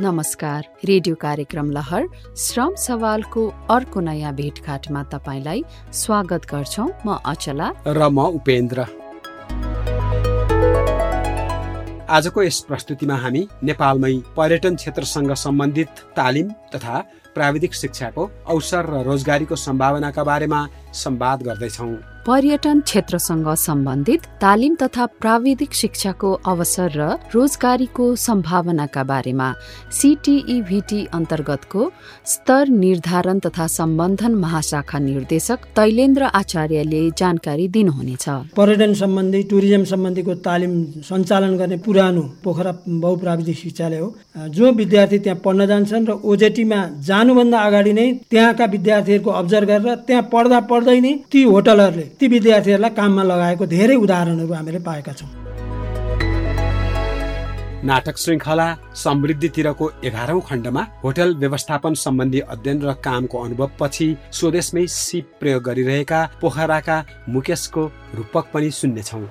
नमस्कार। रेडियो कार्यक्रम लहर श्रम सवालको अर्को नयाँ भेटघाटमा तपाईँलाई स्वागत गर्छौ। म अचला। र म उपेन्द्र। आजको यस प्रस्तुतिमा हामी नेपालमै पर्यटन क्षेत्रसँग सम्बन्धित तालिम तथा प्राविधिक शिक्षाको अवसर र रोजगारीको सम्भावनाका बारेमा संवाद गर्दैछौँ। पर्यटन क्षेत्रसँग सम्बन्धित तालिम तथा प्राविधिक शिक्षाको अवसर र रोजगारीको सम्भावनाका बारेमा सिटिईभिटी अन्तर्गतको स्तर निर्धारण तथा सम्बन्धन महाशाखा निर्देशक तैलेन्द्र आचार्यले जानकारी दिनुहुनेछ। पर्यटन सम्बन्धी टुरिज्म सम्बन्धीको तालिम सञ्चालन गर्ने पुरानो पोखरा बहुप्राविधिक शिक्षालय हो। जो विद्यार्थी त्यहाँ पढ्न जान्छन् र ओजेटीमा जानुभन्दा अगाडि नै त्यहाँका विद्यार्थीहरूको अब्जर्भ गरेर त्यहाँ पढ्दा पढ्दै नै ती होटलहरूले ती विद्यार्थीहरूलाई काममा लगाएको धेरै उदाहरणहरू हामीले पाएका छौँ। नाटक श्रृङ्खला समृद्धितिरको एघारौँ खण्डमा होटल व्यवस्थापन सम्बन्धी अध्ययन र कामको अनुभव पछि स्वदेशमै सिप प्रयोग गरिरहेका पोखराका मुकेशको रूपक पनि सुन्नेछौँ।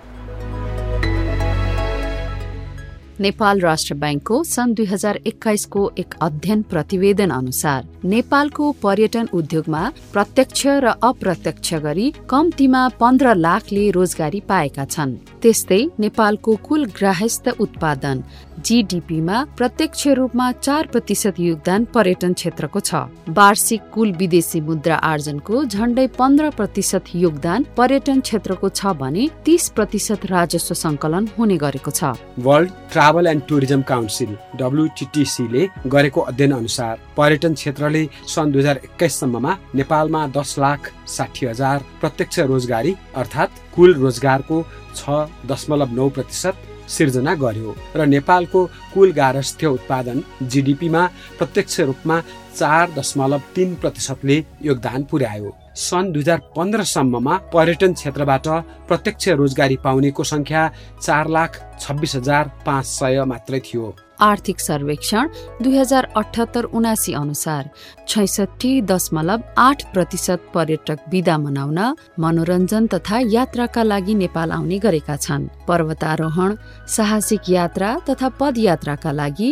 नेपाल राष्ट्र ब्याङ्कको सन् दुई हजार एक्काइसको एक अध्ययन प्रतिवेदन अनुसार नेपालको पर्यटन उद्योगमा प्रत्यक्ष र अप्रत्यक्ष गरी कम्तीमा पन्ध्र लाखले रोजगारी पाएका छन्। त्यस्तै नेपालको कुल ग्राहस्थ उत्पादन जीडीपीमा प्रत्यक्ष रूपमा चार प्रतिशत योगदान पर्यटन क्षेत्रको छ। वार्षिक कुल विदेशी मुद्रा आर्जनको झण्डै पन्ध्र प्रतिशत योगदान पर्यटन क्षेत्रको छ भने तीस प्रतिशत राजस्व संकलन हुने गरेको छ। World travel and tourism council डब्लुटिटिसीले गरेको अध्ययन अनुसार पर्यटन क्षेत्रले सन् दुई हजार एक्काइससम्ममा नेपालमा दस लाख साठी हजार प्रत्यक्ष रोजगारी अर्थात् कुल रोजगारको छ दशमलव नौ प्रतिशत सिर्जना गर्यो र नेपालको कुल गारस्थ्य उत्पादन जिडिपीमा प्रत्यक्ष रूपमा चार दशमलव तिन प्रतिशतले योगदान पुर्यायो। सन् दुई हजार पन्ध्रसम्ममा पर्यटन क्षेत्रबाट प्रत्यक्ष रोजगारी पाउनेको सङ्ख्या चार लाख छब्बिस हजार पाँच सय मात्रै थियो। आर्थिक सर्वेक्षण दुई हजार अठहत्तर उनासी अनुसार छैसठी दशमलव आठ प्रतिशत पर्यटक विदा मनाउन मनोरञ्जन तथा यात्राका लागि नेपाल आउने गरेका छन्। पर्वतारोहण साहसिक यात्रा तथा पदयात्राका लागि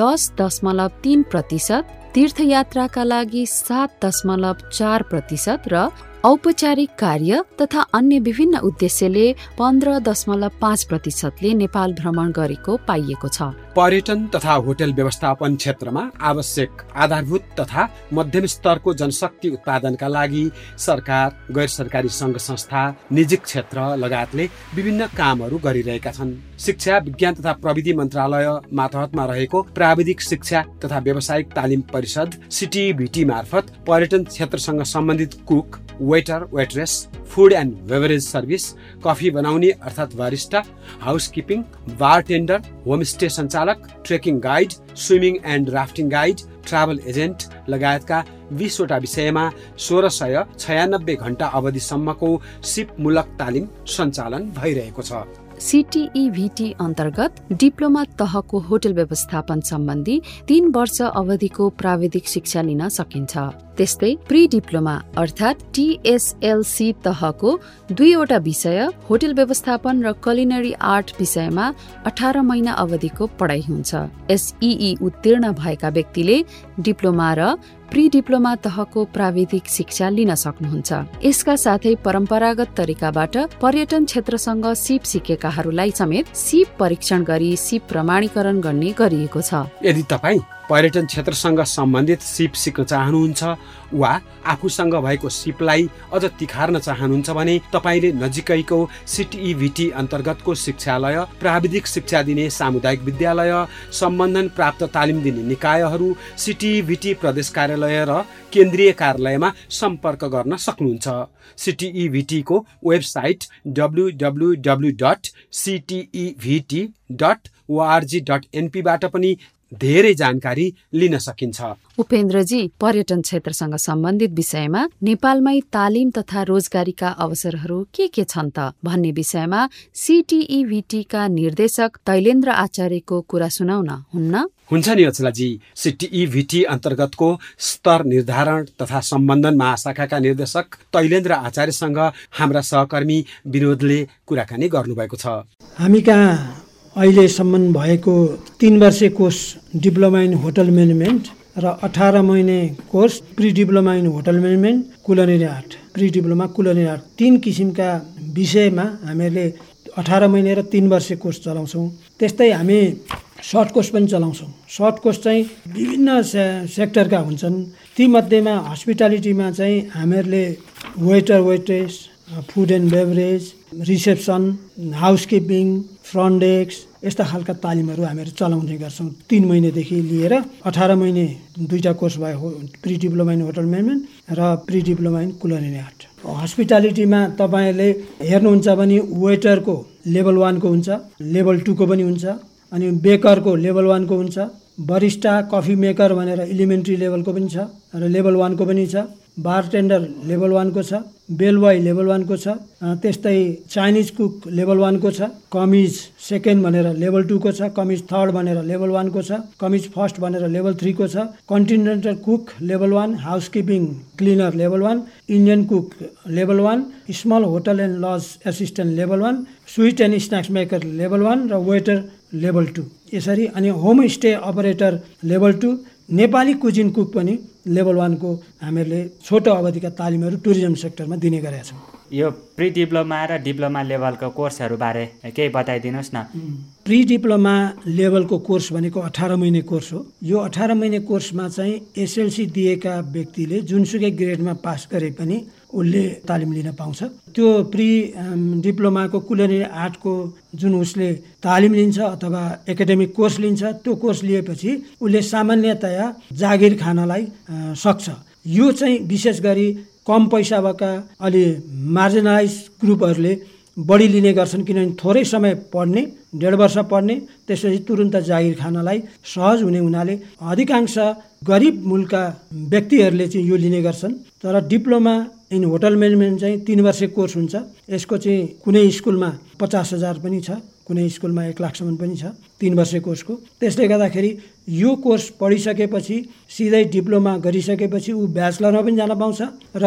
दस दशमलव तीन प्रतिशत तीर्थयात्राका लागि सात दशमलव चार प्रतिशत र औपचारिक कार्य तथा अन्य विभिन्न उद्देश्यले पन्ध्र दशमलव पाँच प्रतिशतले नेपाल भ्रमण गरेको पाइएको छ। पर्यटन तथा होटल व्यवस्थापन क्षेत्रमा आवश्यक आधारभूत तथा मध्यम स्तरको जनशक्ति उत्पादनका लागि सरकार गैर सरकारी सङ्घ संस्था निजी क्षेत्र लगायतले विभिन्न कामहरू गरिरहेका छन्। शिक्षा विज्ञान तथा प्रविधि मन्त्रालय मातहतमा रहेको प्राविधिक शिक्षा तथा व्यावसायिक तालिम परिषद सिटिभिटी मार्फत पर्यटन क्षेत्रसँग सम्बन्धित cook waiter waitress food and beverage service coffee बनाउने अर्थात् बारिस्टा हाउसकिपिङ बार टेन्डर होमस्टे सञ्चालक trekking guide swimming and rafting guide travel agent लगायतका बिसवटा विषयमा सोह्र सय छयानब्बे घन्टा अवधिसम्मको सिपमूलक तालिम सञ्चालन भइरहेको छ। सिटिईभिटी अन्तर्गत डिप्लोमा तहको होटल व्यवस्थापन सम्बन्धी तीन वर्ष अवधिको प्राविधिक शिक्षा लिन सकिन्छ। त्यस्तै प्री डिप्लोमा अर्थात् टिएसएलसी तहको दुईवटा विषय होटल व्यवस्थापन र कलिनरी आर्ट विषयमा अठार महिना अवधिको पढाइ हुन्छ। एसई उत्तीर्ण भएका व्यक्तिले डिप्लोमा र प्री डिप्लोमा तहको प्राविधिक शिक्षा लिन सक्नुहुन्छ। यसका साथै परम्परागत तरिकाबाट पर्यटन क्षेत्रसँग सिप सिकेकाहरूलाई समेत सिप परीक्षण गरी सिप प्रमाणीकरण गर्ने गरिएको छ। यदि तपाईँ पर्यटन क्षेत्रसँग सम्बन्धित सिप सिक्न चाहनुहुन्छ वा आफूसँग भएको सिपलाई अझ तिखार्न चाहनुहुन्छ भने तपाईँले नजिकैको सिटिईभिटी अन्तर्गतको शिक्षालय प्राविधिक शिक्षा दिने सामुदायिक विद्यालय सम्बन्धन प्राप्त तालिम दिने निकायहरू सिटिईभिटी प्रदेश कार्यालय र केन्द्रीय कार्यालयमा सम्पर्क गर्न सक्नुहुन्छ। सिटिईभिटीको website W W W dot CTEVT dot ORG dot एनपीबाट पनि धेरै जानकारी लिन सकिन्छ। उपेन्द्रजी पर्यटन क्षेत्रसँग सम्बन्धित विषयमा नेपालमै तालिम तथा रोजगारीका अवसरहरू के के छन् त भन्ने विषयमा सिटिईभिटीका निर्देशक तैलेन्द्र आचार्यको कुरा सुनाउन हुन्न? हुन्छ नि अचलाजी सिटिईभिटी अन्तर्गतको स्तर निर्धारण तथा सम्बन्धन महाशाखाका निर्देशक तैलेन्द्र आचार्यसँग हाम्रा सहकर्मी विनोदले कुराकानी गर्नुभएको छ। हामी कहाँ अहिलेसम्म भएको तिन वर्षे course diploma in hotel management र अठार महिने course pre diploma in hotel management culinary art. Pre diploma culinary art तिन किसिमका विषयमा हामीहरूले अठार महिने र तिन वर्ष कोर्स चलाउँछौँ। त्यस्तै हामी सर्ट कोर्स पनि चलाउँछौँ। सर्ट कोर्स चाहिँ विभिन्न से सेक्टरका हुन्छन्। तीमध्येमा हस्पिटालिटीमा चाहिँ हामीहरूले waiter waitress food and beverage reception housekeeping front desk यस्ता खालका तालिमहरू हामीहरू चलाउने गर्छौँ। तिन महिनेदेखि लिएर अठार महिने दुईवटा कोर्स भयो pre diploma in hotel management र pre diploma in culinary art. हस्पिटालिटीमा तपाईँहरूले हेर्नुहुन्छ भने वेटरको लेभल वानको हुन्छ लेभल टूको पनि हुन्छ अनि बेकरको लेभल वानको हुन्छ बरिस्टा कफी मेकर भनेर इलिमेन्ट्री लेभलको पनि छ र लेभल वानको पनि छ। बारटेन्डर लेभल वानको छ बेलवाई लेभल वानको छ त्यस्तै चाइनिज कुक लेभल वानको छ कमिज सेकेन्ड भनेर लेभल टूको छ कमिज थर्ड भनेर लेभल वानको छ कमिज फर्स्ट भनेर लेभल थ्रीको छ continental cook level one housekeeping cleaner level one Indian cook level one small hotel and lodge assistant level one sweet and snacks maker level one र waiter level two. यसरी अनि homestay operator level two Nepali cuisine cook पनि level वानको हामीहरूले छोटो अवधिका तालिमहरू tourism सेक्टरमा दिने गरेका छौँ यो प्रि डिप्लोमा र डिप्लोमा लेभलको कोर्सहरूबारे केही बताइदिनुहोस् न। प्रि डिप्लोमा लेभलको कोर्स भनेको अठार महिने कोर्स हो। यो अठार महिने कोर्समा चाहिँ एसएलसी दिएका व्यक्तिले जुनसुकै ग्रेडमा पास गरे पनि उसले तालिम लिन पाउँछ। त्यो प्रि डिप्लोमाको कुलरी आर्टको जुन उसले तालिम लिन्छ अथवा एकाडेमिक कोर्स लिन्छ त्यो कोर्स लिएपछि उसले सामान्यतया जागिर खानलाई सक्छ। यो चाहिँ विशेष गरी कम पैसा भएका अलि मार्जिनलाइज ग्रुपहरूले बढी लिने गर्छन् किनभने थोरै समय पढ्ने डेढ वर्ष पढ्ने त्यसपछि तुरुन्त जागिर खानलाई सहज हुने हुनाले अधिकांश गरिब मुलका व्यक्तिहरूले चाहिँ यो लिने गर्छन्। तर डिप्लोमा इन होटल म्यानेजमेन्ट चाहिँ तिन वर्ष कोर्स हुन्छ। यसको चाहिँ कुनै स्कुलमा पचास हजार पनि छ कुनै स्कुलमा एक लाखसम्म पनि छ तिन वर्ष कोर्सको। त्यसले गर्दाखेरि यो कोर्स पढिसकेपछि सिधै डिप्लोमा गरिसकेपछि ऊ ब्याचलरमा पनि जान पाउँछ र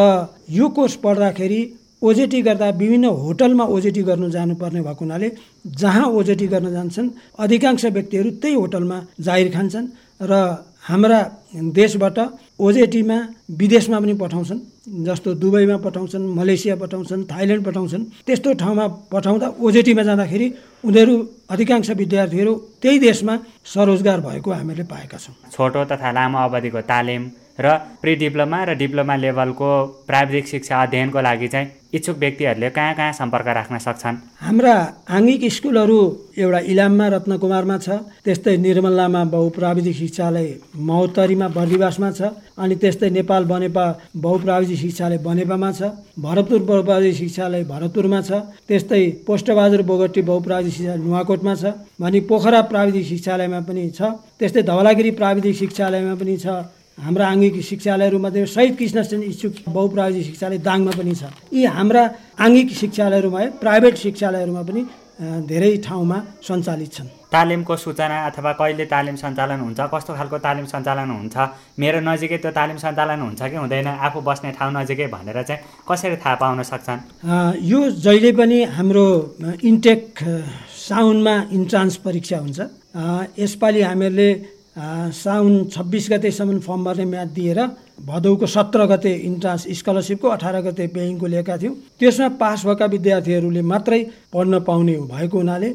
यो कोर्स पढ्दाखेरि ओजेटी गर्दा विभिन्न होटलमा ओजेटी गर्नु जानुपर्ने भएको हुनाले जहाँ ओजेटी गर्न जान्छन् अधिकांश व्यक्तिहरू त्यही होटलमा जाहिर खान्छन् र हाम्रा देशबाट ओजेटीमा विदेशमा पनि पठाउँछन् जस्तो दुबईमा पठाउँछन् मलेसिया पठाउँछन् थाइल्यान्ड पठाउँछन्। त्यस्तो ठाउँमा पठाउँदा ओजेटीमा जाँदाखेरि उनीहरू अधिकांश विद्यार्थीहरू त्यही देशमा स्वरोजगार भएको हामीले पाएका छौँ। छोटो तथा लामो अवधिको तालिम र प्रि डिप्लोमा र डिप्लोमा लेभलको प्राविधिक शिक्षा अध्ययनको लागि चाहिँ इच्छुक व्यक्तिहरूले कहाँ कहाँ सम्पर्क राख्न सक्छन्? हाम्रा आङ्गिक स्कुलहरू एउटा इलाममा रत्नकुमारमा छ त्यस्तै निर्मलामा बहुप्राविधिक शिक्षालय महोत्तरीमा बर्दिवासमा छ अनि त्यस्तै नेपाल बनेपा बहुप्राविधिक शिक्षालय बनेपामा छ भरतपुर बहुप्राविधिक शिक्षालय भरतपुरमा छ त्यस्तै पोस्टबहादुर बोगटी बहुप्राविधिक शिक्षालय नुवाकोटमा छ भने पोखरा प्राविधिक शिक्षालयमा पनि छ त्यस्तै धवलागिरी प्राविधिक शिक्षालयमा पनि छ हाम्रा आङ्गिक शिक्षालयहरूमध्ये शहीद कृष्णसेन इच्छुक बहुप्राविधिक शिक्षालय दाङमा पनि छ। यी हाम्रा आङ्गिक शिक्षालयहरूमा प्राइभेट शिक्षालयहरूमा पनि धेरै ठाउँमा सञ्चालित छन्। तालिमको सूचना अथवा कहिले तालिम सञ्चालन हुन्छ कस्तो खालको तालिम सञ्चालन हुन्छ मेरो नजिकै त्यो तालिम सञ्चालन हुन्छ कि हुँदैन आफू बस्ने ठाउँ नजिकै भनेर चाहिँ कसरी थाहा पाउन सक्छन्? यो जहिले पनि हाम्रो इन्टेक साउन्डमा इन्ट्रान्स परीक्षा हुन्छ। यसपालि हामीहरूले साउन छब्बिस गतेसम्म फर्म भर्ने म्याद दिएर भदौको सत्र गते इन्ट्रान्स स्कलरसिपको अठार गते पेइङको लिएका थियौँ। त्यसमा पास भएका विद्यार्थीहरूले मात्रै पढ्न पाउने भएको हुनाले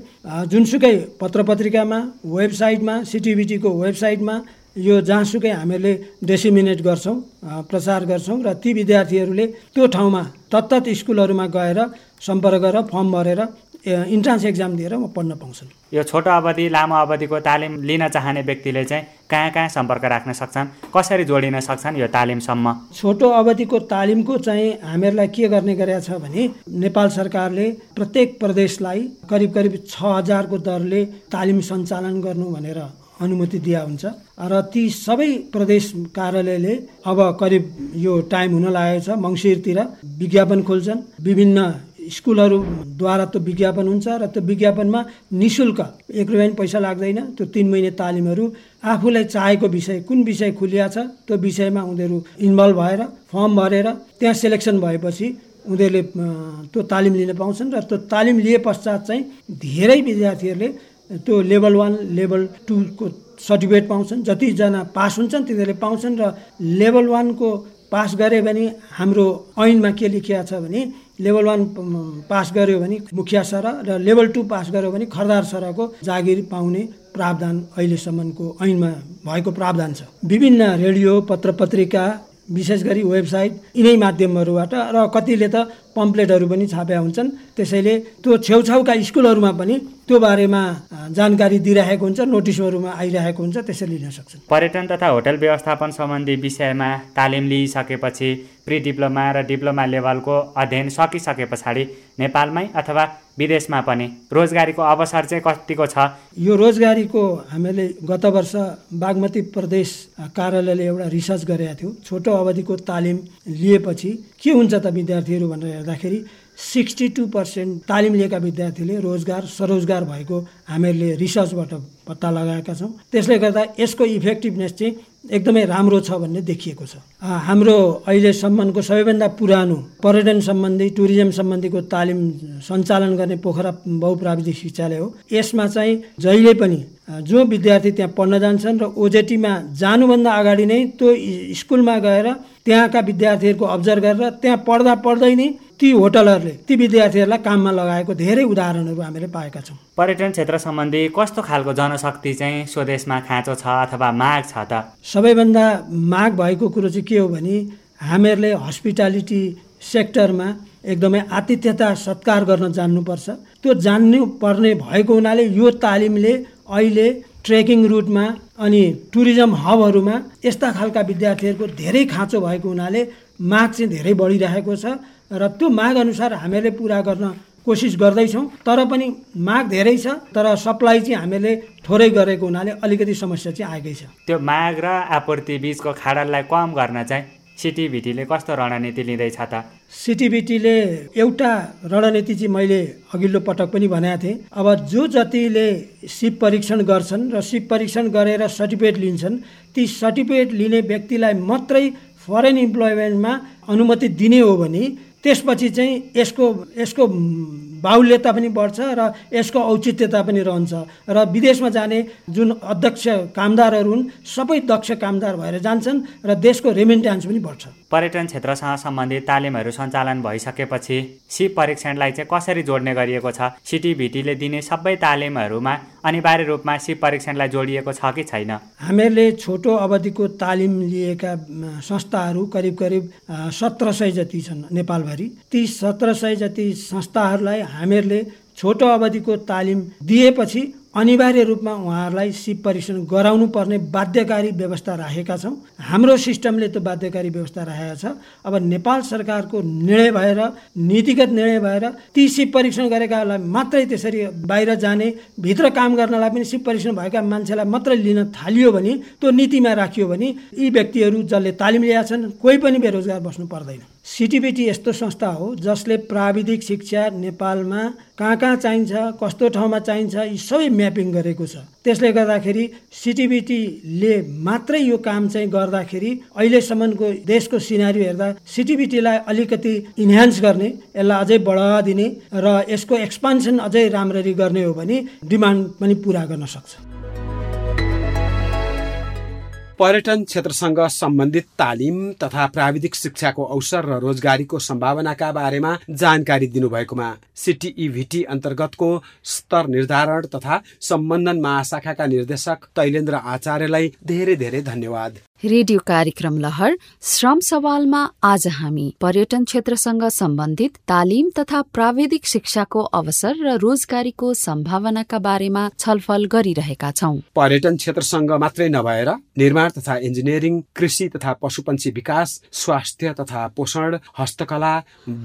जुनसुकै पत्र पत्रिकामा वेबसाइटमा सिटिभिटीको वेबसाइटमा यो जहाँसुकै हामीहरूले डेसिमिनेट गर्छौँ प्रचार गर्छौँ र ती विद्यार्थीहरूले त्यो ठाउँमा तत्त स्कुलहरूमा गएर सम्पर्क गरेर फर्म भरेर इन्ट्रान्स एक्जाम दिएर म पढ्न पाउँछन्। यो छोटो अवधि लामो अवधिको तालिम लिन चाहने व्यक्तिले चाहिँ कहाँ कहाँ सम्पर्क राख्न सक्छन्? कसरी जोडिन सक्छन् यो तालिमसम्म? छोटो अवधिको तालिमको चाहिँ हामीहरूलाई के गर्ने गरेका छ भने नेपाल सरकारले प्रत्येक प्रदेशलाई करिब करिब छ हजारको दरले तालिम सञ्चालन गर्नु भनेर अनुमति दिया हुन्छ। र ती सबै प्रदेश कार्यालयले अब करिब यो टाइम हुन लागेको छ। मङ्सिरतिर विज्ञापन खोल्छन्। विभिन्न स्कुलहरूद्वारा त्यो विज्ञापन हुन्छ र त्यो विज्ञापनमा नि शुल्क एक रुपियाँ पैसा लाग्दैन। त्यो तिन महिने तालिमहरू आफूलाई चाहेको विषय कुन विषय खुलिया छ त्यो विषयमा उनीहरू इन्भल्भ भएर फर्म भरेर त्यहाँ सेलेक्सन भएपछि उनीहरूले त्यो तालिम लिन पाउँछन् र त्यो तालिम लिए पश्चात चाहिँ धेरै विद्यार्थीहरूले त्यो लेभल वान लेभल टूको सर्टिफिकेट पाउँछन्। जतिजना पास हुन्छन् तिनीहरूले पाउँछन् र लेभल वानको पास गरे भने हाम्रो ऐनमा के लेखिया छ भने लेभल वान पास गर्यो भने मुखिया सर र लेभल टू पास गर्यो भने खरदार सरको जागिर पाउने प्रावधान अहिलेसम्मको ऐनमा भएको प्रावधान छ। विभिन्न रेडियो पत्र पत्रिका विशेष गरी वेबसाइट यिनै माध्यमहरूबाट र कतिले त पम्पलेटहरू पनि छाप्या हुन्छन्। त्यसैले त्यो छेउछाउका स्कुलहरूमा पनि त्यो बारेमा जानकारी दिइरहेको हुन्छ नोटिसहरूमा आइरहेको हुन्छ त्यसरी लिन सक्छन्। पर्यटन तथा होटल व्यवस्थापन सम्बन्धी विषयमा तालिम लिइसकेपछि प्रि डिप्लोमा र डिप्लोमा लेभलको अध्ययन सकिसके पछाडि नेपालमै अथवा विदेशमा पनि रोजगारीको अवसर चाहिँ कतिको छ? यो रोजगारीको हामीले गत वर्ष बागमती प्रदेश कार्यालयले एउटा रिसर्च गरेका थियौँ। छोटो अवधिको तालिम लिएपछि के हुन्छ त विद्यार्थीहरू भनेर हेर्दाखेरि सिक्सटी टू पर्सेन्ट तालिम लिएका विद्यार्थीले रोजगार स्वरोजगार भएको हामीहरूले रिसर्चबाट पत्ता लगाएका छौँ। त्यसले गर्दा यसको इफेक्टिभनेस चाहिँ एकदमै राम्रो छ भन्ने देखिएको छ। हाम्रो अहिलेसम्मको सबैभन्दा पुरानो पर्यटन सम्बन्धी टुरिज्म सम्बन्धीको तालिम सञ्चालन गर्ने पोखरा बहुप्राविधिक शिक्षालय हो। यसमा चाहिँ जहिले पनि जो विद्यार्थी त्यहाँ पढ्न जान्छन् र ओजेटीमा जानुभन्दा अगाडि नै त्यो स्कुलमा गएर त्यहाँका विद्यार्थीहरूको अब्जर्भ गरेर त्यहाँ पढ्दा पढ्दै नै ती होटलहरूले ती विद्यार्थीहरूलाई काममा लगाएको धेरै उदाहरणहरू हामीले पाएका छौँ। पर्यटन क्षेत्र सम्बन्धी कस्तो खालको जनशक्ति चाहिँ स्वदेशमा खाँचो छ अथवा माग छ त? सबैभन्दा माग भएको कुरो चाहिँ के हो भने हामीहरूले हस्पिटालिटी सेक्टरमा एकदमै आतिथ्यता सत्कार गर्न जान्नुपर्छ। त्यो जान्नु पर्ने भएको हुनाले यो तालिमले अहिले ट्रेकिङ रुटमा अनि टुरिज्म हबहरूमा यस्ता खालका विद्यार्थीहरूको धेरै खाँचो भएको हुनाले माग चाहिँ धेरै बढिरहेको छ। र त्यो माग अनुसार हामीहरूले पुरा गर्न कोसिस गर्दैछौँ। तर पनि माग धेरै छ तर सप्लाई चाहिँ हामीले थोरै गरेको हुनाले अलिकति समस्या चाहिँ आएकै छ। त्यो माग र आपूर्ति बिचको खाडललाई कम गर्न चाहिँ सिटिभिटीले कस्तो रणनीति लिँदैछ त? सिटिभिटीले एउटा रणनीति चाहिँ मैले अघिल्लो पटक पनि भनेको थिएँ। अब जो जतिले सिप परीक्षण गर्छन् र सिप परीक्षण गरेर सर्टिफिकेट लिन्छन् ती सर्टिफिकेट लिने व्यक्तिलाई मात्रै फरेन इम्प्लोइमेन्टमा अनुमति दिने हो भने त्यसपछि चाहिँ यसको यसको बाहुल्यता पनि बढ्छ र यसको औचित्यता पनि रहन्छ। र विदेशमा जाने जुन अध्यक्ष कामदारहरू हुन् सबै दक्ष कामदार भएर जान्छन् र देशको रेमिन्ट्यान्स पनि बढ्छ। पर्यटन क्षेत्रसँग सम्बन्धित तालिमहरू सञ्चालन भइसकेपछि सिप परीक्षणलाई चाहिँ कसरी जोड्ने गरिएको छ सिटिभिटीले दिने सबै तालिमहरूमा अनिवार्य रूपमा सिप परीक्षणलाई जोडिएको छ कि छैन? हामीहरूले छोटो अवधिको तालिम लिएका संस्थाहरू करिब करिब सत्र सय जति छन् नेपालभरि। ती सत्र सय जति संस्थाहरूलाई हामीहरूले छोटो अवधिको तालिम दिएपछि अनिवार्य रूपमा उहाँहरूलाई सिप परीक्षण गराउनु पर्ने बाध्यकारी व्यवस्था राखेका छौँ। हाम्रो सिस्टमले त्यो बाध्यकारी व्यवस्था राखेका छ। अब नेपाल सरकारको निर्णय भएर नीतिगत निर्णय भएर ती सिप परीक्षण गरेकालाई मात्रै त्यसरी बाहिर जाने भित्र काम गर्नलाई पनि सिप परीक्षण भएका मान्छेलाई मात्रै लिन थालियो भने त्यो नीतिमा राखियो भने यी व्यक्तिहरू जसले तालिम लिएका छन् कोही पनि बेरोजगार बस्नु पर्दैन। सिटिबिटी यस्तो संस्था हो जसले प्राविधिक शिक्षा नेपालमा कहाँ कहाँ चाहिन्छ कस्तो ठाउँमा चाहिन्छ यी सबै म्यापिङ गरेको छ। त्यसले गर्दाखेरि सिटिबिटीले मात्रै यो काम चाहिँ गर्दाखेरि अहिलेसम्मको देशको सिनारी हेर्दा सिटिबिटीलाई अलिकति इन्हान्स गर्ने यसलाई अझै बढावा दिने र यसको एक्सपान्सन अझै राम्ररी गर्ने हो भने डिमान्ड पनि पुरा गर्न सक्छ। पर्यटन क्षेत्रसँग सम्बन्धित तालिम तथा प्राविधिक शिक्षाको अवसर र रोजगारीको सम्भावनाका बारेमा जानकारी दिनुभएकोमा सिटिइभिटी अन्तर्गतको स्तर निर्धारण तथा सम्बन्धन महाशाखाका निर्देशक तैलेन्द्र आचार्यलाई धेरै धेरै धन्यवाद। रेडियो कार्यक्रम लहर श्रम सवालमा आज हामी पर्यटन क्षेत्रसँग सम्बन्धित तालिम तथा प्राविधिक शिक्षाको अवसर र रोजगारीको सम्भावनाका बारेमा छलफल गरिरहेका छौँ। पर्यटन क्षेत्रसँग मात्रै नभएर निर्माण तथा इन्जिनियरिङ कृषि तथा पशुपन्छी विकास स्वास्थ्य तथा पोषण हस्तकला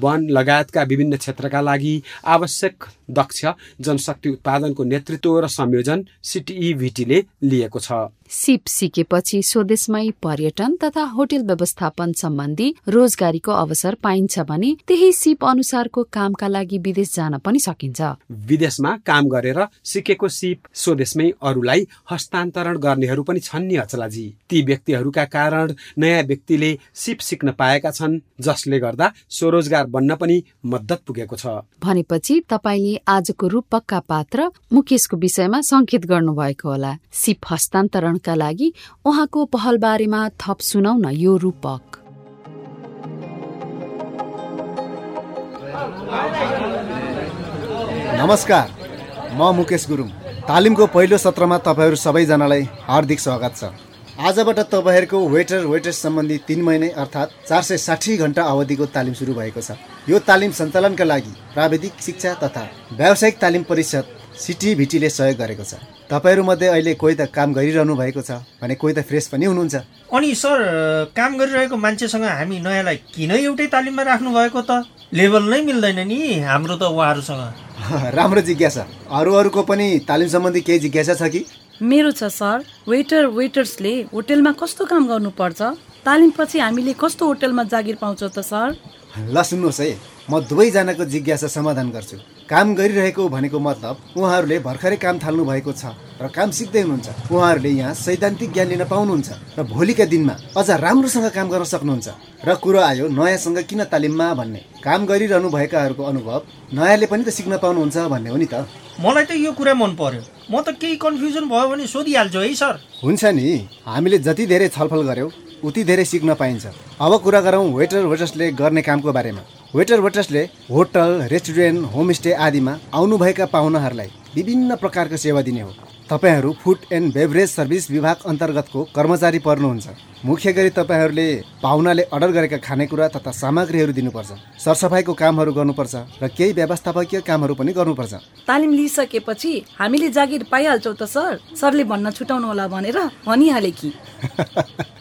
वन लगायतका विभिन्न क्षेत्रका लागि आवश्यक दक्ष जनशक्ति उत्पादनको नेतृत्व र संयोजन सिटिइभिटीले लिएको छ। सिप सिकेपछि स्वदेशमै पर्यटन तथा होटल व्यवस्थापन सम्बन्धी रोजगारीको अवसर पाइन्छ भने त्यही सिप अनुसारको कामका लागि विदेश जान पनि सकिन्छ। विदेशमा काम गरेर सिकेको सिप स्वदेशमै अरूलाई हस्तान्तरण गर्नेहरू पनि छन् नि अचलाजी। ती व्यक्तिहरूका कारण नयाँ व्यक्तिले सिप सिक्न पाएका छन् जसले गर्दा स्वरोजगार बन्न पनि मद्दत पुगेको छ। भनेपछि तपाईँले आजको रूपकका पात्र मुकेशको विषयमा संकेत गर्नुभएको होला। सिप हस्तान्तरणका लागि उहाँको पहल बारेमा थप सुनाउन यो रूपक। नमस्कार म मुकेश गुरुङ। तालिमको पहिलो सत्रमा तपाईँहरू सबैजनालाई हार्दिक स्वागत छ। आजबाट तपाईँहरूको वेटर वेटर्स सम्बन्धी तिन महिने अर्थात् चार सय साठी घन्टा अवधिको तालिम सुरु भएको छ। यो तालिम सञ्चालनका लागि प्राविधिक शिक्षा तथा व्यावसायिक तालिम परिषद सिटिभिटीले सहयोग गरेको छ। तपाईँहरूमध्ये अहिले कोही त काम गरिरहनु भएको छ भने कोही त फ्रेस पनि हुनुहुन्छ। अनि सर काम गरिरहेको मान्छेसँग हामी नयाँलाई किन एउटै तालिममा राख्नु भएको त? लेभल नै मिल्दैन नि हाम्रो त उहाँहरूसँग। राम्रो जिज्ञासा। अरू अरूको पनि तालिम सम्बन्धी केही जिज्ञासा छ कि? मेरो छ सर वेटर वेटर्सले होटेलमा कस्तो काम गर्नुपर्छ? तालिमपछि हामीले कस्तो होटेलमा जागिर पाउँछौँ त सर? ल सुन्नुहोस् है म दुवैजनाको जिज्ञासा समाधान गर्छु। काम गरिरहेको भनेको मतलब उहाँहरूले भर्खरै काम थाल्नु भएको छ र काम सिक्दै हुनुहुन्छ। उहाँहरूले यहाँ सैद्धान्तिक ज्ञान लिन पाउनुहुन्छ र भोलिका दिनमा अझ राम्रोसँग काम गर्न सक्नुहुन्छ। र कुरो आयो नयाँसँग किन तालिममा भन्ने। काम गरिरहनु भएकाहरूको अनुभव नयाँले पनि त सिक्न पाउनुहुन्छ भन्ने हो नि त। मलाई त यो कुरा मन पर्यो। म त केही कन्फ्युजन भयो भने सोधिहाल्छु है सर। हुन्छ नि। हामीले जति धेरै छलफल गऱ्यौँ उति धेरै सिक्न पाइन्छ। अब कुरा गरौँ वेटर वेटर्सले गर्ने कामको बारेमा। वेटर वेटर्सले होटल रेस्टुरेन्ट होमस्टे आदिमा आउनुभएका पाहुनाहरूलाई विभिन्न प्रकारको सेवा दिने हो। तपाईँहरू फुड एन्ड बेभरेज सर्भिस विभाग अन्तर्गतको कर्मचारी पर्नुहुन्छ। मुख्य गरी तपाईँहरूले पाहुनाले अर्डर गरेका खानेकुरा तथा सामग्रीहरू दिनुपर्छ। सरसफाइको कामहरू गर्नुपर्छ र केही व्यवस्थापकीय कामहरू पनि गर्नुपर्छ। तालिम लिइसकेपछि हामीले जागिर पाइहाल्छौँ त सर। सरले भन्न छुटाउनु होला भनेर भनिहाले कि?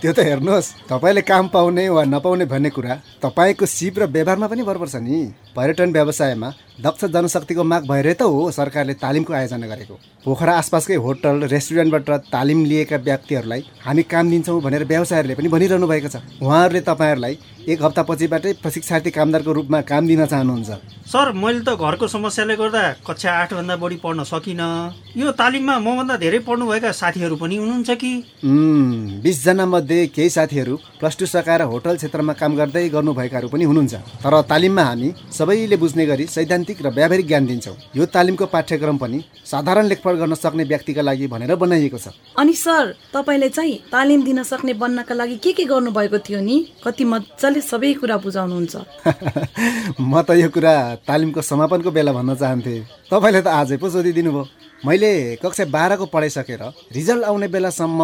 त्यो त हेर्नुहोस् तपाईँले काम पाउने वा नपाउने भन्ने कुरा तपाईँको सिप र व्यवहारमा पनि भर पर्छ नि। पर्यटन व्यवसायमा दक्ष जनशक्तिको माग भएरै त हो सरकारले तालिमको आयोजना गरेको। पोखरा आसपासकै होटल रेस्टुरेन्टबाट तालिम लिएका व्यक्तिहरूलाई हामी काम दिन्छौँ भनेर व्यवसायहरूले पनि भनिरहनु भएको छ। उहाँहरूले तपाईँहरूलाई एक हप्ता पछिबाटै प्रशिक्षार्थी कामदारको रूपमा काम दिन चाहनुहुन्छ। सर मैले त घरको समस्याले गर्दा कक्षा आठभन्दा बढी पढ्न सकिनँ। यो तालिममा मभन्दा धेरै पढ्नुभएका साथीहरू पनि हुनुहुन्छ कि? बिसजना मध्ये केही साथीहरू प्लस टू सकाएर होटल क्षेत्रमा काम गर्दै गर्नुभएकाहरू पनि हुनुहुन्छ। तर तालिममा हामी सबैले बुझ्ने गरी सैद्धान्तिक र व्यावहारिक ज्ञान दिन्छौँ। यो तालिमको पाठ्यक्रम पनि साधारण लेखपढ गर्न सक्ने व्यक्तिका लागि भनेर बनाइएको छ। अनि सर तपाईँले चाहिँ तालिम दिन सक्ने बन्नका लागि के के गर्नुभएको थियो नि? कति मजाले सबै कुरा बुझाउनुहुन्छ। म त यो कुरा तालिमको समापनको बेला भन्न चाहन्थेँ। तपाईँले त आजै पो सोधिदिनु भयो मैले कक्षा बाह्रको पढाइसकेर रिजल्ट आउने बेलासम्म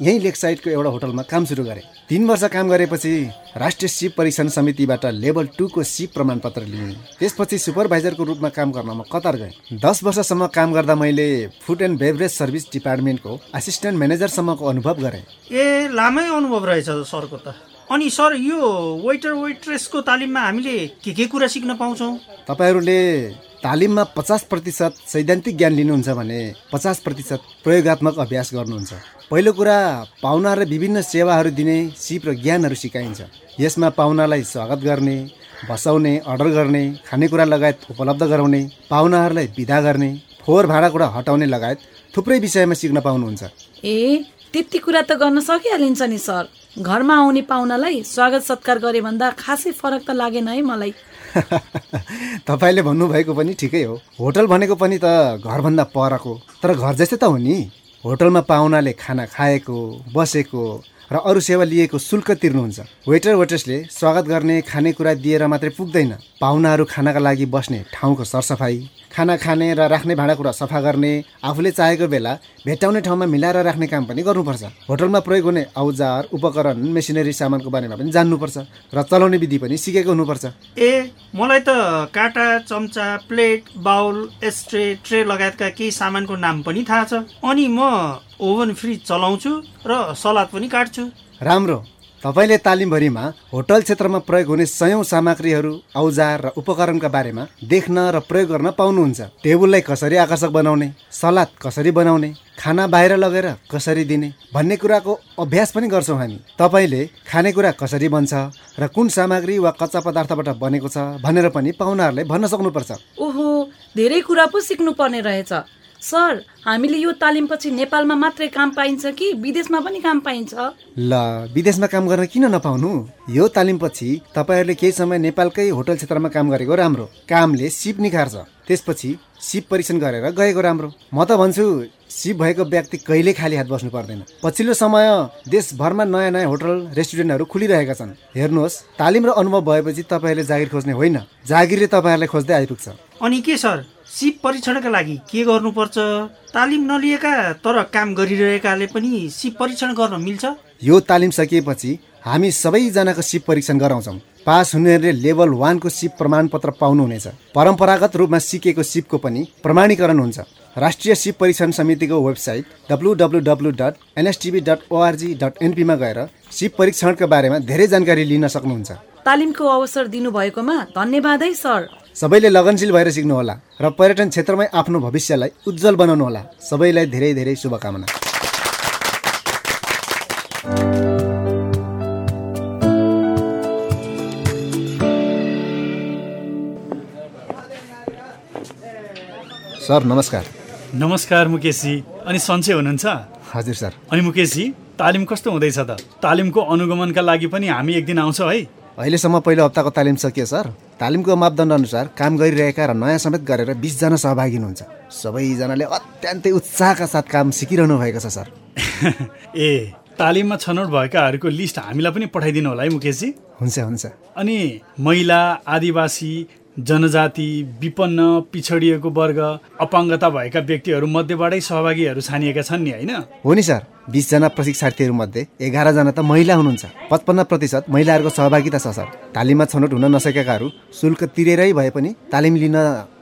यहीँ लेक साइडको एउटा होटलमा काम सुरु गरेँ। तिन वर्ष काम गरेपछि राष्ट्रिय सिप परीक्षण समितिबाट लेभल टूको सिप प्रमाणपत्र लिएँ। त्यसपछि सुपरभाइजरको रूपमा काम गर्न म कतार गएँ। दस वर्षसम्म काम गर्दा मैले फुड एन्ड बेभरेज सर्भिस डिपार्टमेन्टको एसिस्ट्यान्ट म्यानेजरसम्मको अनुभव गरेँ। ए लामै अनुभव रहेछ सरको त। अनि सर यो वेटर वेट्रेसको तालिममा हामीले के के कुरा सिक्न पाउँछौँ? तपाईँहरूले तालिममा पचास प्रतिशत सैद्धान्तिक ज्ञान लिनुहुन्छ भने पचास प्रतिशत प्रयोगत्मक अभ्यास गर्नुहुन्छ। पहिलो कुरा पाहुनाहरूलाई विभिन्न सेवाहरू दिने सिप र ज्ञानहरू सिकाइन्छ। यसमा पाहुनालाई स्वागत गर्ने बसाउने अर्डर गर्ने खानेकुरा लगायत उपलब्ध गराउने पाहुनाहरूलाई विदा गर्ने फोहोर भाँडाकुँडा हटाउने लगायत थुप्रै विषयमा सिक्न पाउनुहुन्छ। ए त्यति कुरा त गर्न सकिहालिन्छ नि सर। घरमा आउने पाहुनालाई स्वागत सत्कार गरे भन्दा खासै फरक त लागेन है मलाई। तपाईँले भन्नुभएको पनि ठिकै हो। होटल भनेको पनि त घरभन्दा परको तर घर जस्तै त हो नि। होटलमा पाहुनाले खाना खाएको बसेको र अरू सेवा लिएको शुल्क तिर्नुहुन्छ। वेटर वेटर्सले स्वागत गर्ने खानेकुरा दिएर मात्रै पुग्दैन। पाहुनाहरू खानाका लागि बस्ने ठाउँको सरसफाइ खाना खाने र राख्ने भाँडाकुँडा सफा गर्ने आफूले चाहेको बेला भेट्टाउने ठाउँमा मिलाएर राख्ने काम पनि गर्नुपर्छ। होटलमा प्रयोग हुने औजार उपकरण मेसिनरी सामानको बारेमा पनि जान्नुपर्छ र चलाउने विधि पनि सिकेको हुनुपर्छ। ए मलाई त काँटा चम्चा प्लेट बाउल एस्ट्रे ट्रे लगायतका केही सामानको नाम पनि थाहा छ। अनि म ओभन फ्रिज चलाउँछु र सलाद पनि काट्छु। राम्रो। तपाईँले तालिमभरिमा होटल क्षेत्रमा प्रयोग हुने सयौं सामग्रीहरू औजार र उपकरणका बारेमा देख्न र प्रयोग गर्न पाउनुहुन्छ। टेबुललाई कसरी आकर्षक बनाउने सलाद कसरी बनाउने खाना बाहिर लगेर कसरी दिने भन्ने कुराको अभ्यास पनि गर्छौँ हामी। तपाईँले खानेकुरा कसरी बन्छ र कुन सामग्री वा कच्चा पदार्थबाट बनेको छ भनेर पनि पाहुनाहरूलाई भन्न सक्नुपर्छ। ओहो धेरै कुरा पो सिक्नु पर्ने रहेछ। सर हामीले यो तालिमपछि नेपालमा मात्रै काम पाइन्छ कि विदेशमा पनि काम पाइन्छ? ल विदेशमा काम गर्न किन नपाउनु? यो तालिमपछि तपाईँहरूले केही समय नेपालकै होटल क्षेत्रमा काम गरेको राम्रो। कामले सिप निखार्छ। त्यसपछि सिप परीक्षण गरेर गएको राम्रो। म त भन्छु सिप भएको व्यक्ति कहिले खाली हात बस्नु पर्दैन। पछिल्लो समय देशभरमा नयाँ नयाँ होटल रेस्टुरेन्टहरू खुलिरहेका छन्। हेर्नुहोस् तालिम र अनुभव भएपछि तपाईँहरूले जागिर खोज्ने होइन। जागिरले तपाईँहरूलाई खोज्दै आइपुग्छ। अनि के सर? सिप परीक्षणका लागि के गर्नुपर्छ? तालिम नलिएका तर काम गरिरहेकाले पनि सिप परीक्षण गर्न मिल्छ? यो तालिम सकिएपछि हामी सबैजनाको सिप परीक्षण गराउँछौँ। पास हुनेहरूले लेभल वानको सिप प्रमाणपत्र पाउनुहुनेछ। परम्परागत रूपमा सिकेको सिपको पनि प्रमाणीकरण हुन्छ। राष्ट्रिय सिप परीक्षण समितिको website W W W dot NSTB dot ORG dot एनपीमा गएर सिप परीक्षणका बारेमा धेरै जानकारी लिन सक्नुहुन्छ। तालिमको अवसर दिनुभएकोमा धन्यवाद है सर। सबैले लगनशील भएर सिक्नुहोला र पर्यटन क्षेत्रमै आफ्नो भविष्यलाई उज्जवल बनाउनुहोला। सबैलाई धेरै धेरै शुभकामना। सर नमस्कार। नमस्कार मुकेशजी। अनि सन्चै हुनुहुन्छ? हजुर सर। अनि मुकेशजी तालिम कस्तो हुँदैछ त? तालिमको अनुगमनका लागि पनि हामी एक दिन आउँछौँ है। अहिलेसम्म पहिलो हप्ताको तालिम सकियो सर। तालिमको मापदण्ड अनुसार काम गरिरहेका र नयाँ समेत गरेर बिसजना सहभागी हुनुहुन्छ। सबैजनाले अत्यन्तै उत्साहका साथ काम सिकिरहनु भएको छ सर। ए तालिममा छनौट भएकाहरूको लिस्ट हामीलाई पनि पठाइदिनु होला है मुकेशजी। हुन्छ हुन्छ। अनि महिला आदिवासी जनजाति विपन्न पिछडिएको वर्ग अपाङ्गता भएका व्यक्तिहरू मध्येबाटै सहभागीहरू छानिएका छन् नि होइन? हो नि सर। बिसजना प्रशिक्षार्थीहरूमध्ये एघारजना त महिला हुनुहुन्छ। पचपन्न प्रतिशत महिलाहरूको सहभागिता छ सर। तालिममा छनौट हुन नसकेकाहरू शुल्क तिरेरै भए पनि तालिम लिन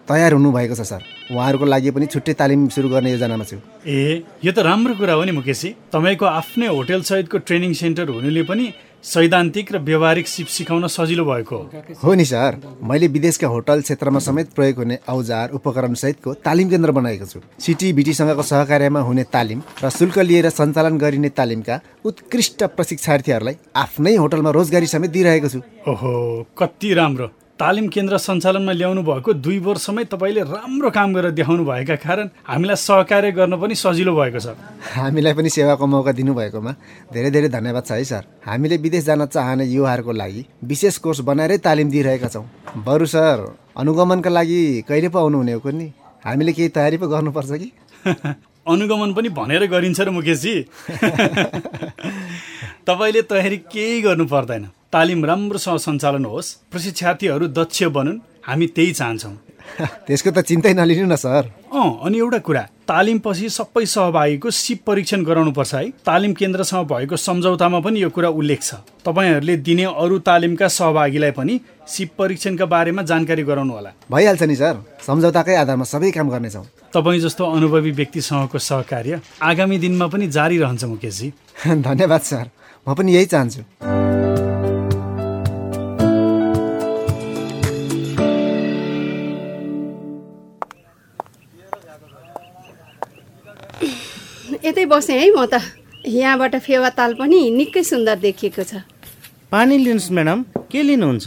तयार हुनुभएको छ सर। उहाँहरूको लागि पनि छुट्टै तालिम सुरु गर्ने योजनामा छु। ए यो त राम्रो कुरा हो नि मुकेशजी। तपाईँको आफ्नै होटेल सहितको ट्रेनिङ सेन्टर हुनुले पनि सैद्धान्तिक र व्यवहारिक सिप सिकाउन सजिलो भएको हो। नि सर मैले विदेशका होटल क्षेत्रमा समेत प्रयोग हुने औजार उपकरण सहितको तालिम केन्द्र बनाएको छु। सिटी बिटीसँगको सहकार्यमा हुने तालिम र शुल्क लिएर सञ्चालन गरिने तालिमका उत्कृष्ट प्रशिक्षार्थीहरूलाई आफ्नै होटलमा रोजगारी समेत दिइरहेको छु। ओहो कति राम्रो। तालिम केन्द्र सञ्चालनमा ल्याउनु भएको दुई वर्षमै तपाईँले राम्रो काम गरेर देखाउनु भएका कारण हामीलाई सहकार्य गर्न पनि सजिलो भएको छ। हामीलाई पनि सेवाको मौका दिनुभएकोमा धेरै धेरै धन्यवाद छ है सर। हामीले विदेश जान चाहने युवाहरूको लागि विशेष कोर्स बनाएरै तालिम दिइरहेका छौँ। बरु सर अनुगमनका लागि कहिले पो आउनुहुने हो नि हामीले केही तयारी पो गर्नुपर्छ कि? अनुगमन पनि भनेर गरिन्छ र मुकेशजी। तपाईँले तयारी केही गर्नु पर्दैन। तालिम राम्रोसँग सञ्चालन होस् प्रशिक्षार्थीहरू दक्ष बनुन् हामी त्यही चाहन्छौँ। त्यसको त चिन्तै नलिनु न सर। अँ अनि एउटा कुरा तालिमपछि सबै सहभागीको सिप परीक्षण गराउनुपर्छ है। तालिम केन्द्रसँग भएको सम्झौतामा पनि यो कुरा उल्लेख छ। तपाईँहरूले दिने अरू तालिमका सहभागीलाई पनि सिप परीक्षणका बारेमा जानकारी गराउनु होला भइहाल्छ नि सर। सम्झौताकै आधारमा सबै काम गर्नेछौँ। तपाईँ जस्तो अनुभवी व्यक्तिसँगको सहकार्य आगामी दिनमा पनि जारी रहन्छ मुकेशजी। धन्यवाद सर। म पनि यही चाहन्छु। यतै बसेँ है म त। यहाँबाट फेवा ताल पनि निकै सुन्दर देखिएको छ। पानी लिनुहोस् म्याडम। के लिनुहुन्छ?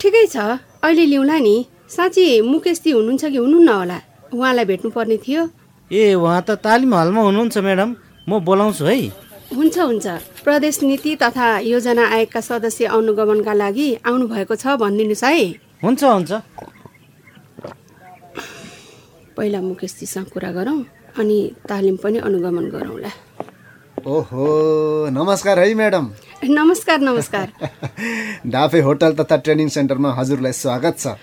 ठिकै छ। अहिले लिउँला नि। साँच्ची मुकेशजी हुनुहुन्छ कि हुनुहुन्न होला? उहाँलाई भेट्नुपर्ने थियो। ए उहाँ त तालिम हलमा हुनुहुन्छ म्याडम। म बोलाउँछु है। हुन्छ हुन्छ। प्रदेश नीति तथा योजना आयोगका सदस्य अनुगमनका लागि आउनुभएको छ भनिदिनुहोस् है। हुन्छ हुन्छ। पहिला मुकेशजीसँग कुरा गरौँ। अनि तालिम पनि अनुगमन गरौँला। ओहो नमस्कार है म्याडम। नमस्कार नमस्कार। डाफे होटल तथा ट्रेनिङ सेन्टरमा हजुरलाई स्वागत छ।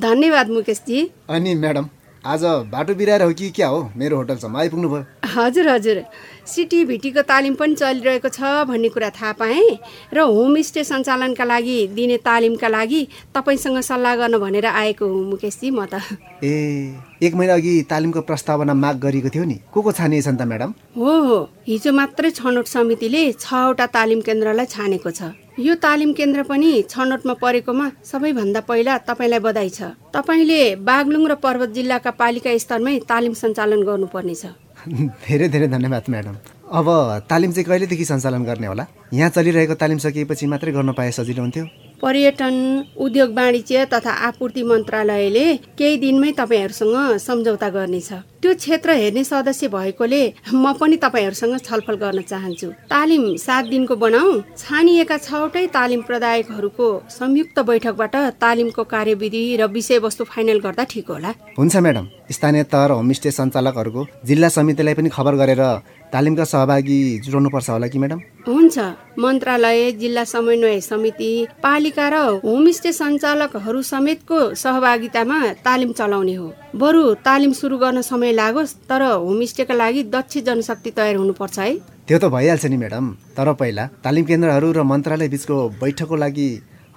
धन्यवाद मुकेशजी। अनि म्याडम आज बाटो बिराएर हो कि क्या हो? मेरो होटलसम्म आइपुग्नु भयो हजुर हजुर। सिटिभिटीको तालिम पनि चलिरहेको छ भन्ने कुरा थाहा पाएँ र होमस्टे सञ्चालनका लागि दिने तालिमका लागि तपाईँसँग सल्लाह गर्न भनेर आएको हुँ मुकेशजी म त। ए एक महिना अघि तालिमको प्रस्तावना माग गरेको थियो नि। को को छानिएछन् त म्याडम? हो हो। हिजो मात्रै छनौट समितिले छवटा तालिम केन्द्रलाई छानेको छ। यो तालिम केन्द्र पनि छनौटमा परेकोमा सबैभन्दा पहिला तपाईँलाई बधाई छ। तपाईँले बागलुङ र पर्वत जिल्लाका पालिका स्तरमै तालिम सञ्चालन गर्नुपर्नेछ। धेरै धेरै धन्यवाद म्याडम। अब तालिम चाहिँ कहिलेदेखि सञ्चालन गर्ने होला? यहाँ चलिरहेको तालिम सकिएपछि मात्रै गर्न पाए सजिलो हुन्थ्यो? पर्यटन उद्योग वाणिज्य तथा आपूर्ति मन्त्रालयले केही दिनमै तपाईँहरूसँग सम्झौता गर्नेछ। त्यो क्षेत्र हेर्ने सदस्य भएकोले म पनि तपाईँहरूसँग छलफल गर्न चाहन्छु। तालिम सात दिनको बनाऊ। छानिएका छवटै तालिम प्रदायकहरूको संयुक्त बैठकबाट तालिमको कार्यविधि र विषयवस्तु फाइनल गर्दा ठिक होला। हुन्छ म्याडम। स्थानीय तह र होमस्टे सञ्चालकहरूको जिल्ला समितिलाई पनि खबर गरेर तालिमका सहभागी जुटाउनु पर्छ होला कि म्याडम? हुन्छ। मन्त्रालय जिल्ला समन्वय समिति पालिका र होमस्टे सञ्चालकहरू समेतको सहभागितामा तालिम चलाउने हो। बरु तालिम सुरु गर्न समय लागोस् तर होमस्टेका लागि दक्ष जनशक्ति तयार हुनुपर्छ है। त्यो त भइहाल्छ नि म्याडम तर पहिला तालिम केन्द्रहरू र मन्त्रालय बिचको बैठकको लागि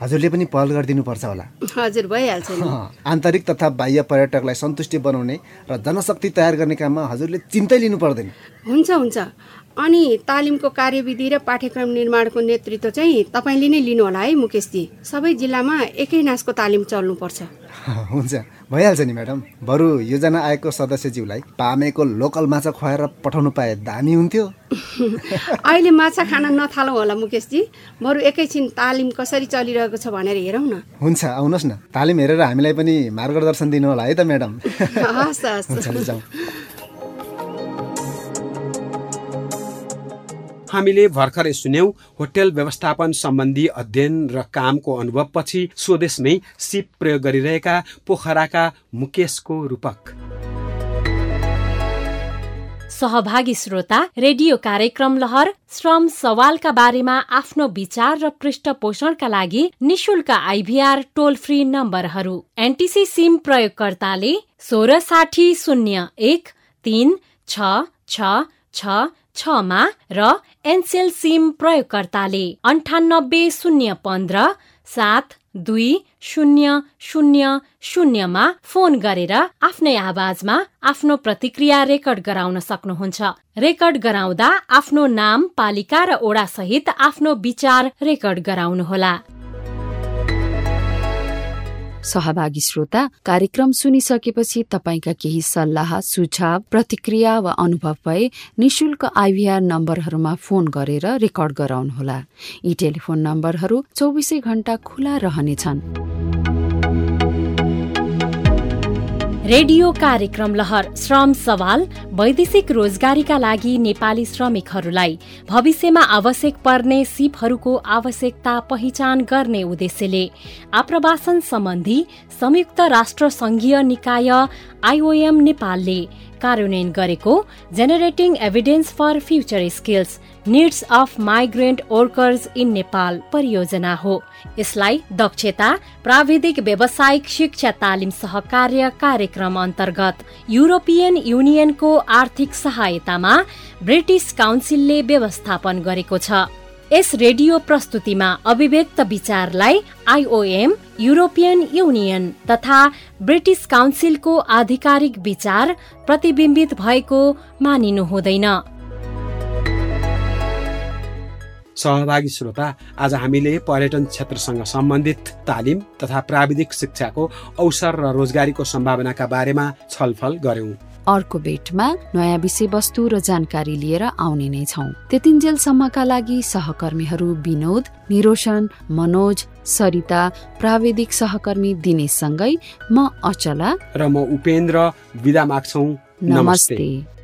हजुरले पनि पहल गरिदिनुपर्छ होला। हजुर भइहाल्छ आन्तरिक तथा बाह्य पर्यटकलाई सन्तुष्टि बनाउने र जनशक्ति तयार गर्ने काममा हजुरले चिन्तै लिनु पर्दैन। हुन्छ हुन्छ। अनि तालिमको कार्यविधि र पाठ्यक्रम निर्माणको नेतृत्व चाहिँ तपाईँले नै लिनु होला है मुकेशजी। सबै जिल्लामा एकै नाचको तालिम चल्नुपर्छ। हुन्छ। भइहाल्छ नि म्याडम। बरु योजना आएको सदस्यज्यूलाई पामेको लोकल माछा खुवाएर पठाउनु पाए दामी हुन्थ्यो। अहिले माछा खान नथालौँ होला मुकेशजी। बरु एकैछिन तालिम कसरी चलिरहेको छ भनेर हेरौँ न। हुन्छ आउनुहोस् न। तालिम हेरेर हामीलाई पनि मार्गदर्शन दिनु होला है त म्याडम। हस् हस्। हामीले भर्खरै सुन्यौं होटेल व्यवस्थापन सम्बन्धी अध्ययन र कामको अनुभवपछि स्वदेशमै सिप प्रयोग गरिरहेका पोखराका मुकेशको रूपक। सहभागी श्रोता रेडियो कार्यक्रम लहर श्रम सवालका बारेमा आफ्नो विचार र पृष्ठपोषणका लागि निशुल्क आइभीआर टोल फ्री नम्बरहरू एनटिसी सिम प्रयोगकर्ताले सोह्र साठी शून्य एक तिन छ छ छ छमा र एनसेल सिम प्रयोगकर्ताले अन्ठानब्बे शून्य पन्ध्र सात दुई शून्य शून्य शून्यमा फोन गरेर आफ्नै आवाजमा आफ्नो प्रतिक्रिया रेकर्ड गराउन सक्नुहुन्छ। रेकर्ड गराउँदा आफ्नो नाम पालिका र ओडा सहित आफ्नो विचार रेकर्ड गराउनुहोला। सहभागी श्रोता कार्यक्रम सुनिसकेपछि तपाईँका केही सल्लाह सुझाव प्रतिक्रिया वा अनुभव भए निशुल्क आइभीआर नम्बरहरूमा फोन गरेर रेकर्ड गराउनुहोला। यी टेलिफोन नम्बरहरू चौबिसै घण्टा खुला रहनेछन्। रेडियो कार्यक्रम लहर श्रम सवाल वैदेशिक रोजगारीका लागि नेपाली श्रमिकहरूलाई। भविष्यमा आवश्यक पर्ने सिपहरूको आवश्यकता पहिचान गर्ने उद्देश्यले आप्रवासन सम्बन्धी संयुक्त राष्ट्र संघीय निकाय आइओएम नेपालले कार्यान्वयन गरेको generating evidence for future skills needs of migrant workers in Nepal परियोजना हो। यसलाई दक्षता प्राविधिक व्यावसायिक शिक्षा तालिम सहकार्य कार्यक्रम अन्तर्गत युरोपियन युनियनको आर्थिक सहायतामा ब्रिटिस काउन्सिलले व्यवस्थापन गरेको छ। यस रेडियो प्रस्तुतिमा अभिव्यक्त विचारलाई आइओएम युरोपियन युनियन तथा ब्रिटिस काउन्सिलको आधिकारिक विचार प्रतिबिम्बित भएको मानिनु हुँदैन। सहभागी श्रोता आज हामीले पर्यटन क्षेत्रसँग सम्बन्धित तालिम तथा प्राविधिक शिक्षाको अवसर र रोजगारीको सम्भावनाका बारेमा छलफल गर्यौं। अर्को बेटमा नयाँ विषयवस्तु र जानकारी लिएर आउने नै छौँ। त्यतिन्जेलसम्मका लागि सहकर्मीहरू विनोद निरोशन मनोज सरिता प्राविधिक सहकर्मी दिनेशसँगै म अचला र म उपेन्द्र विदा माग्छौ। नमस्ते।